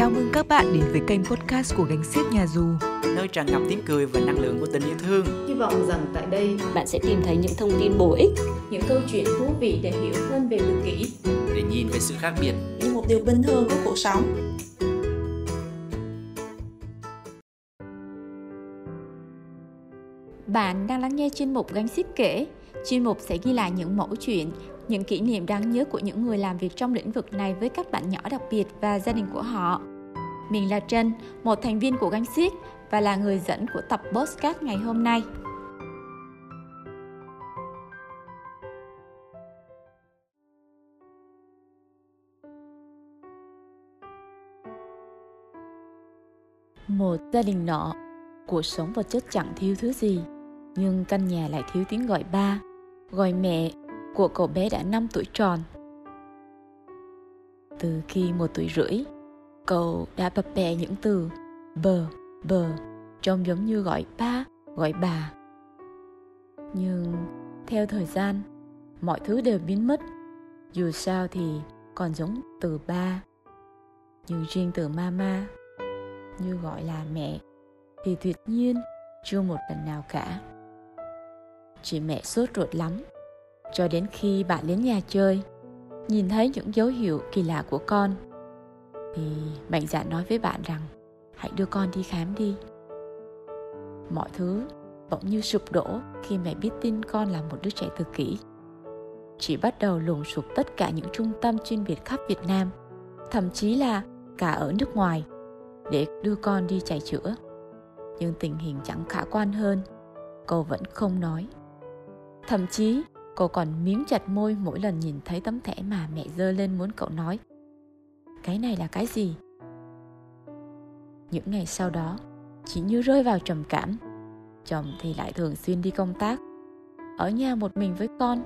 Chào mừng các bạn đến với kênh podcast của Gánh Xiếc Nhà Dù. Nơi tràn ngập tiếng cười và năng lượng của tình yêu thương. Hy vọng rằng tại đây bạn sẽ tìm thấy những thông tin bổ ích Những câu chuyện thú vị để hiểu hơn về tự kỷ Để nhìn về sự khác biệt. Như một điều bình thường của cuộc sống. Bạn đang lắng nghe chuyên mục Gánh Xiếc kể. Chuyên mục sẽ ghi lại những mẫu chuyện, những kỷ niệm đáng nhớ của những người làm việc trong lĩnh vực này với các bạn nhỏ đặc biệt và gia đình của họ. Mình là Trân, một thành viên của Gánh Xiếc và là người dẫn của tập Postcard ngày hôm nay. Một gia đình nọ, cuộc sống vật chất chẳng thiếu thứ gì, nhưng căn nhà lại thiếu tiếng gọi ba, gọi mẹ của cậu bé đã 5 tuổi tròn. Từ khi một tuổi rưỡi, cậu đã bập bẹ những từ bờ, bờ, trông giống như gọi ba, gọi bà. Nhưng theo thời gian, mọi thứ đều biến mất. Dù sao thì còn giống từ ba. Nhưng riêng từ mama, như gọi là mẹ, thì tuyệt nhiên chưa một lần nào cả. Chị mẹ sốt ruột lắm cho đến khi bạn đến nhà chơi, nhìn thấy những dấu hiệu kỳ lạ của con, thì mạnh dạn nói với bạn rằng, hãy đưa con đi khám đi. Mọi thứ bỗng như sụp đổ khi mẹ biết tin con là một đứa trẻ tự kỷ. Chị bắt đầu lùng sụp tất cả những trung tâm chuyên biệt khắp việt nam, thậm chí là cả ở nước ngoài, để đưa con đi chạy chữa. Nhưng tình hình chẳng khả quan hơn, cô vẫn không nói. Thậm chí Cô còn miếng chặt môi mỗi lần nhìn thấy tấm thẻ mà mẹ dơ lên muốn cậu nói. Cái này là cái gì? Những ngày sau đó, chị như rơi vào trầm cảm. Chồng thì lại thường xuyên đi công tác. Ở nhà một mình với con,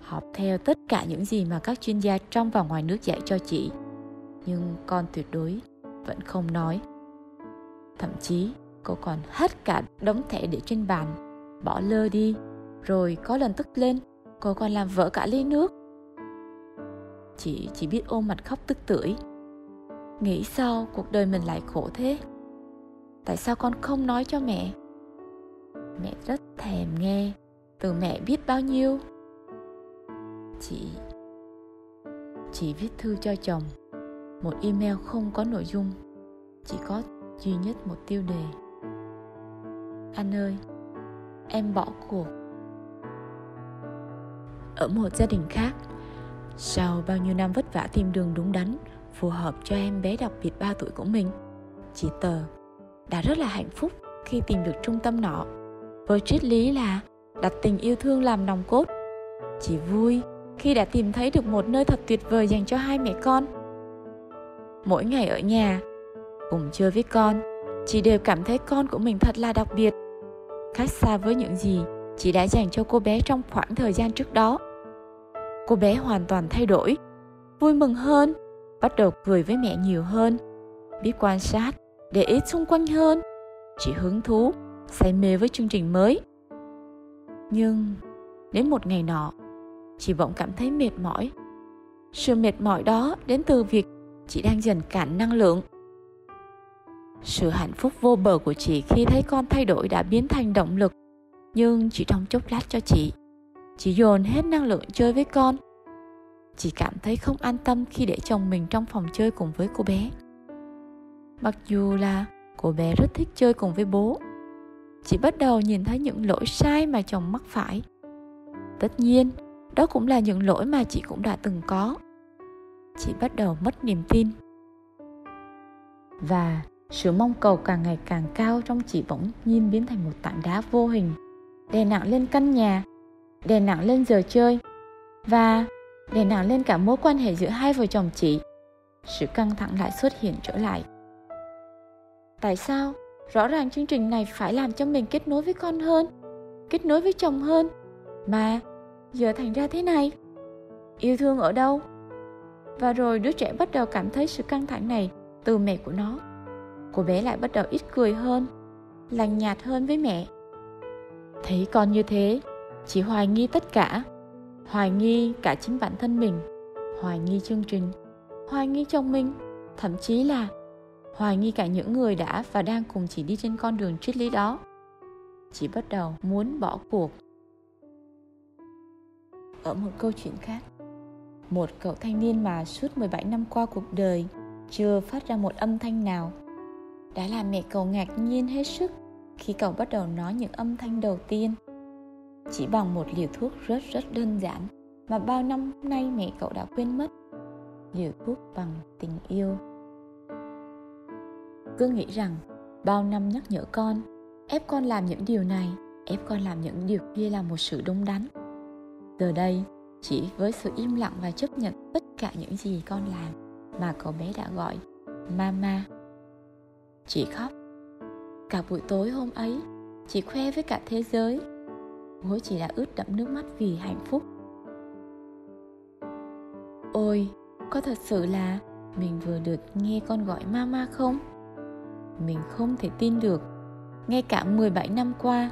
học theo tất cả những gì mà các chuyên gia trong và ngoài nước dạy cho chị. Nhưng con tuyệt đối vẫn không nói. Thậm chí, cô còn hết cả đống thẻ để trên bàn, bỏ lơ đi, rồi có lần tức lên cô còn làm vỡ cả ly nước. Chị chỉ biết ôm mặt khóc tức tưởi. Nghĩ sao cuộc đời mình lại khổ thế? Tại sao con không nói cho mẹ? Mẹ rất thèm nghe, từ mẹ biết bao nhiêu. Chị chị viết thư cho chồng. Một email không có nội dung. Chỉ có duy nhất một tiêu đề. Anh ơi, em bỏ cuộc ở một gia đình khác. Sau bao nhiêu năm vất vả tìm đường đúng đắn, phù hợp cho em bé đặc biệt 3 tuổi của mình, chị tờ đã rất là hạnh phúc khi tìm được trung tâm nọ. Với triết lý là đặt tình yêu thương làm nòng cốt, chị vui khi đã tìm thấy được một nơi thật tuyệt vời dành cho hai mẹ con. Mỗi ngày ở nhà, cùng chơi với con, chị đều cảm thấy con của mình thật là đặc biệt. Khác xa với những gì chị đã dành cho cô bé trong khoảng thời gian trước đó cô bé hoàn toàn thay đổi. Vui mừng hơn, bắt đầu cười với mẹ nhiều hơn. Biết quan sát, để ý xung quanh hơn. Chỉ hứng thú, say mê với chương trình mới. Nhưng, đến một ngày nọ, chị bỗng cảm thấy mệt mỏi. Sự mệt mỏi đó đến từ việc chị đang dần cạn năng lượng. Sự hạnh phúc vô bờ của chị khi thấy con thay đổi đã biến thành động lực, nhưng chỉ trong chốc lát cho chị chị dồn hết năng lượng chơi với con. Chị cảm thấy không an tâm khi để chồng mình trong phòng chơi cùng với cô bé. Mặc dù là cô bé rất thích chơi cùng với bố, chị bắt đầu nhìn thấy những lỗi sai mà chồng mắc phải. Tất nhiên, đó cũng là những lỗi mà chị cũng đã từng có. Chị bắt đầu mất niềm tin. Và sự mong cầu càng ngày càng cao trong chị bỗng nhiên biến thành một tảng đá vô hình, đè nặng lên căn nhà đè nặng lên giờ chơi và đè nặng lên cả mối quan hệ giữa hai vợ chồng chị. Sự căng thẳng lại xuất hiện trở lại. Tại sao? Rõ ràng chương trình này phải làm cho mình kết nối với con hơn, kết nối với chồng hơn. Mà giờ thành ra thế này? Yêu thương ở đâu? Và rồi đứa trẻ bắt đầu cảm thấy sự căng thẳng này từ mẹ của nó. Cô bé lại bắt đầu ít cười hơn, lành nhạt hơn với mẹ. Thấy con như thế chỉ hoài nghi tất cả. Hoài nghi cả chính bản thân mình. Hoài nghi chương trình. Hoài nghi chồng mình. Thậm chí là hoài nghi cả những người đã và đang cùng chị đi trên con đường triết lý đó. Chị bắt đầu muốn bỏ cuộc. Ở một câu chuyện khác, một cậu thanh niên mà suốt 17 năm qua cuộc đời chưa phát ra một âm thanh nào. Đã làm mẹ cậu ngạc nhiên hết sức khi cậu bắt đầu nói những âm thanh đầu tiên chỉ bằng một liều thuốc rất rất đơn giản mà bao năm nay mẹ cậu đã quên mất. Liều thuốc bằng tình yêu. Cứ nghĩ rằng, bao năm nhắc nhở con, ép con làm những điều này, ép con làm những điều kia là một sự đúng đắn. Giờ đây, chỉ với sự im lặng và chấp nhận tất cả những gì con làm mà cậu bé đã gọi mama. Chị khóc. Cả buổi tối hôm ấy chị khoe với cả thế giới Bố chỉ là ướt đẫm nước mắt vì hạnh phúc. Ôi, có thật sự là mình vừa được nghe con gọi mama không? Mình không thể tin được. Ngay cả 17 năm qua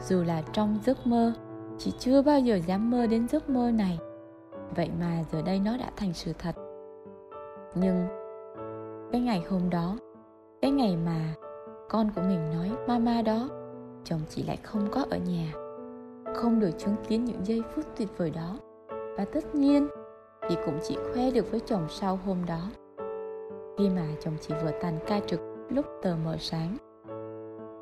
Dù là trong giấc mơ Chị chưa bao giờ dám mơ đến giấc mơ này. Vậy mà giờ đây nó đã thành sự thật. Nhưng Cái ngày hôm đó Cái ngày mà Con của mình nói mama đó Chồng chị lại không có ở nhà không được chứng kiến những giây phút tuyệt vời đó. Và tất nhiên, chị cũng chỉ khoe được với chồng sau hôm đó. Khi mà chồng chị vừa tàn ca trực lúc tờ mờ sáng,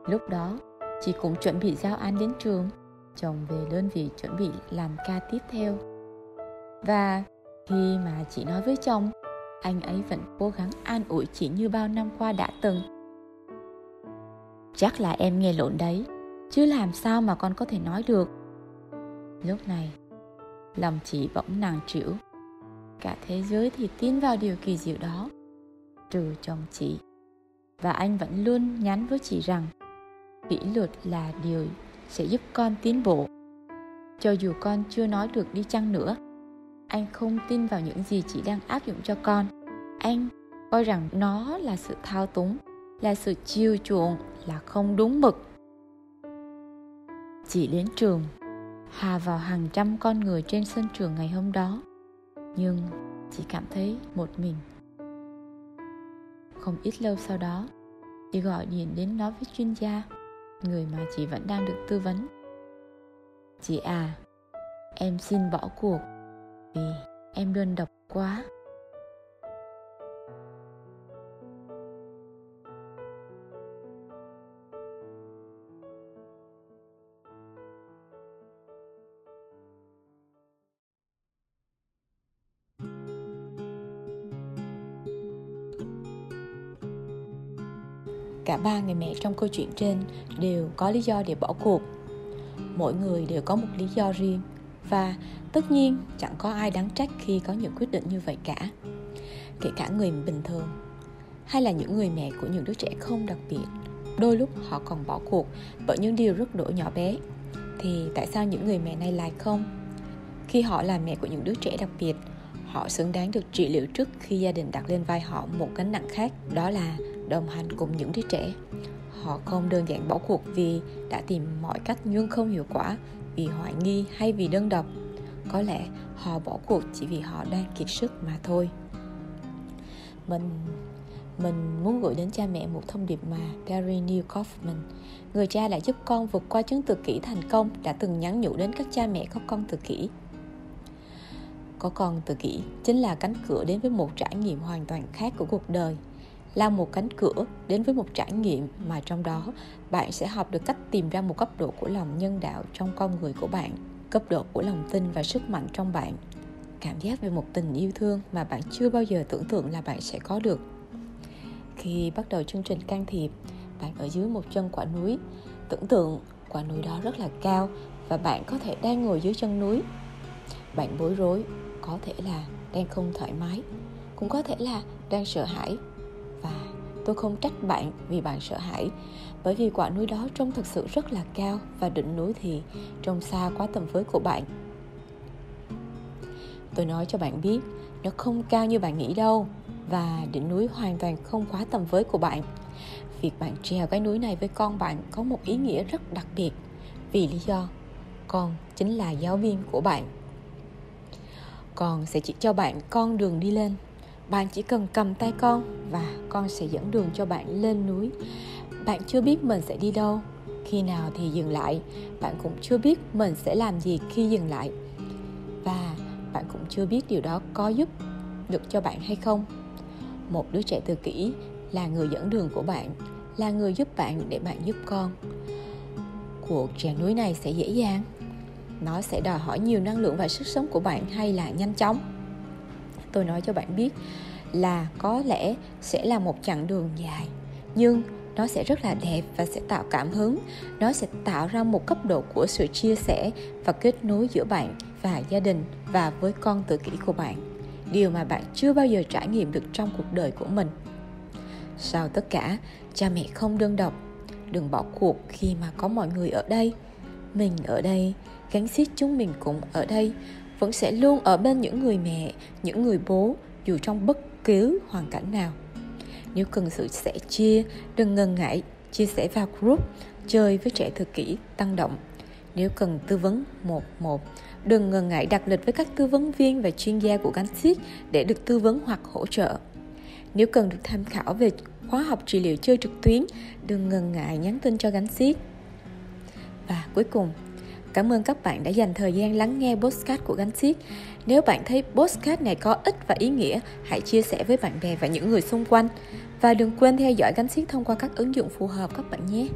lúc đó chị cũng chuẩn bị giao án đến trường. Chồng về đơn vị chuẩn bị làm ca tiếp theo. Và khi mà chị nói với chồng, anh ấy vẫn cố gắng an ủi chị như bao năm qua đã từng. Chắc là em nghe lộn đấy chứ làm sao mà con có thể nói được? Lúc này, lòng chị bỗng nàng trĩu. Cả thế giới thì tin vào điều kỳ diệu đó, trừ chồng chị. Và anh vẫn luôn nhắn với chị rằng, kỷ luật là điều sẽ giúp con tiến bộ. Cho dù con chưa nói được đi chăng nữa, anh không tin vào những gì chị đang áp dụng cho con. Anh coi rằng nó là sự thao túng, là sự chiều chuộng, là không đúng mực chị đến trường, hà vào hàng trăm con người trên sân trường ngày hôm đó. Nhưng chị cảm thấy một mình. Không ít lâu sau đó, chị gọi điện đến nói với chuyên gia, người mà chị vẫn đang được tư vấn. Chị à em xin bỏ cuộc vì em đơn độc quá. Ba người mẹ trong câu chuyện trên đều có lý do để bỏ cuộc. Mỗi người đều có một lý do riêng và tất nhiên chẳng có ai đáng trách khi có những quyết định như vậy cả. Kể cả người bình thường hay là những người mẹ của những đứa trẻ không đặc biệt. Đôi lúc họ còn bỏ cuộc bởi những điều rất đỗi nhỏ bé. Thì tại sao những người mẹ này lại không? Khi họ là mẹ của những đứa trẻ đặc biệt, họ xứng đáng được trị liệu trước khi gia đình đặt lên vai họ một gánh nặng khác, đó là đồng hành cùng những đứa trẻ. Họ không đơn giản bỏ cuộc vì đã tìm mọi cách nhưng không hiệu quả vì hoài nghi hay vì đơn độc. Có lẽ họ bỏ cuộc chỉ vì họ đang kiệt sức mà thôi. Mình mình muốn gửi đến cha mẹ một thông điệp mà Gary Neil Kaufman, người cha đã giúp con vượt qua chứng tự kỷ thành công, đã từng nhắn nhủ đến các cha mẹ có con tự kỷ. Có con tự kỷ chính là cánh cửa đến với một trải nghiệm hoàn toàn khác của cuộc đời là một cánh cửa đến với một trải nghiệm mà trong đó bạn sẽ học được cách tìm ra một cấp độ của lòng nhân đạo trong con người của bạn, cấp độ của lòng tin và sức mạnh trong bạn. Cảm giác về một tình yêu thương mà bạn chưa bao giờ tưởng tượng là bạn sẽ có được. Khi bắt đầu chương trình can thiệp, bạn ở dưới một chân quả núi, tưởng tượng quả núi đó rất là cao và bạn có thể đang ngồi dưới chân núi. Bạn bối rối, có thể là đang không thoải mái, cũng có thể là đang sợ hãi tôi không trách bạn vì bạn sợ hãi. Bởi vì quả núi đó trông thật sự rất là cao và đỉnh núi thì trông xa quá tầm với của bạn. Tôi nói cho bạn biết, nó không cao như bạn nghĩ đâu và đỉnh núi hoàn toàn không quá tầm với của bạn. Việc bạn trèo cái núi này với con bạn có một ý nghĩa rất đặc biệt. Vì lý do, con chính là giáo viên của bạn. Con sẽ chỉ cho bạn con đường đi lên bạn chỉ cần cầm tay con và con sẽ dẫn đường cho bạn lên núi. Bạn chưa biết mình sẽ đi đâu. Khi nào thì dừng lại, bạn cũng chưa biết mình sẽ làm gì khi dừng lại. Và bạn cũng chưa biết điều đó có giúp được cho bạn hay không. Một đứa trẻ tự kỷ là người dẫn đường của bạn, là người giúp bạn để bạn giúp con. Cuộc trèo núi này sẽ dễ dàng. Nó sẽ đòi hỏi nhiều năng lượng và sức sống của bạn hay là nhanh chóng tôi nói cho bạn biết là có lẽ sẽ là một chặng đường dài, nhưng nó sẽ rất là đẹp và sẽ tạo cảm hứng. Nó sẽ tạo ra một cấp độ của sự chia sẻ và kết nối giữa bạn và gia đình và với con tự kỷ của bạn, điều mà bạn chưa bao giờ trải nghiệm được trong cuộc đời của mình. Sau tất cả, cha mẹ không đơn độc. Đừng bỏ cuộc khi mà có mọi người ở đây. Mình ở đây, gắn xiết chúng mình cũng ở đây vẫn sẽ luôn ở bên những người mẹ, những người bố, dù trong bất cứ hoàn cảnh nào. Nếu cần sự sẻ chia, đừng ngần ngại chia sẻ vào group, chơi với trẻ tự kỷ tăng động. Nếu cần tư vấn, một một. Đừng ngần ngại đặt lịch với các tư vấn viên và chuyên gia của gắn xiết để được tư vấn hoặc hỗ trợ. Nếu cần được tham khảo về khóa học trị liệu chơi trực tuyến, đừng ngần ngại nhắn tin cho gắn xiết và cuối cùng Cảm ơn các bạn đã dành thời gian lắng nghe postcard của Gánh Xiết. Nếu bạn thấy postcard này có ích và ý nghĩa, hãy chia sẻ với bạn bè và những người xung quanh. Và đừng quên theo dõi Gánh Xiết thông qua các ứng dụng phù hợp các bạn nhé.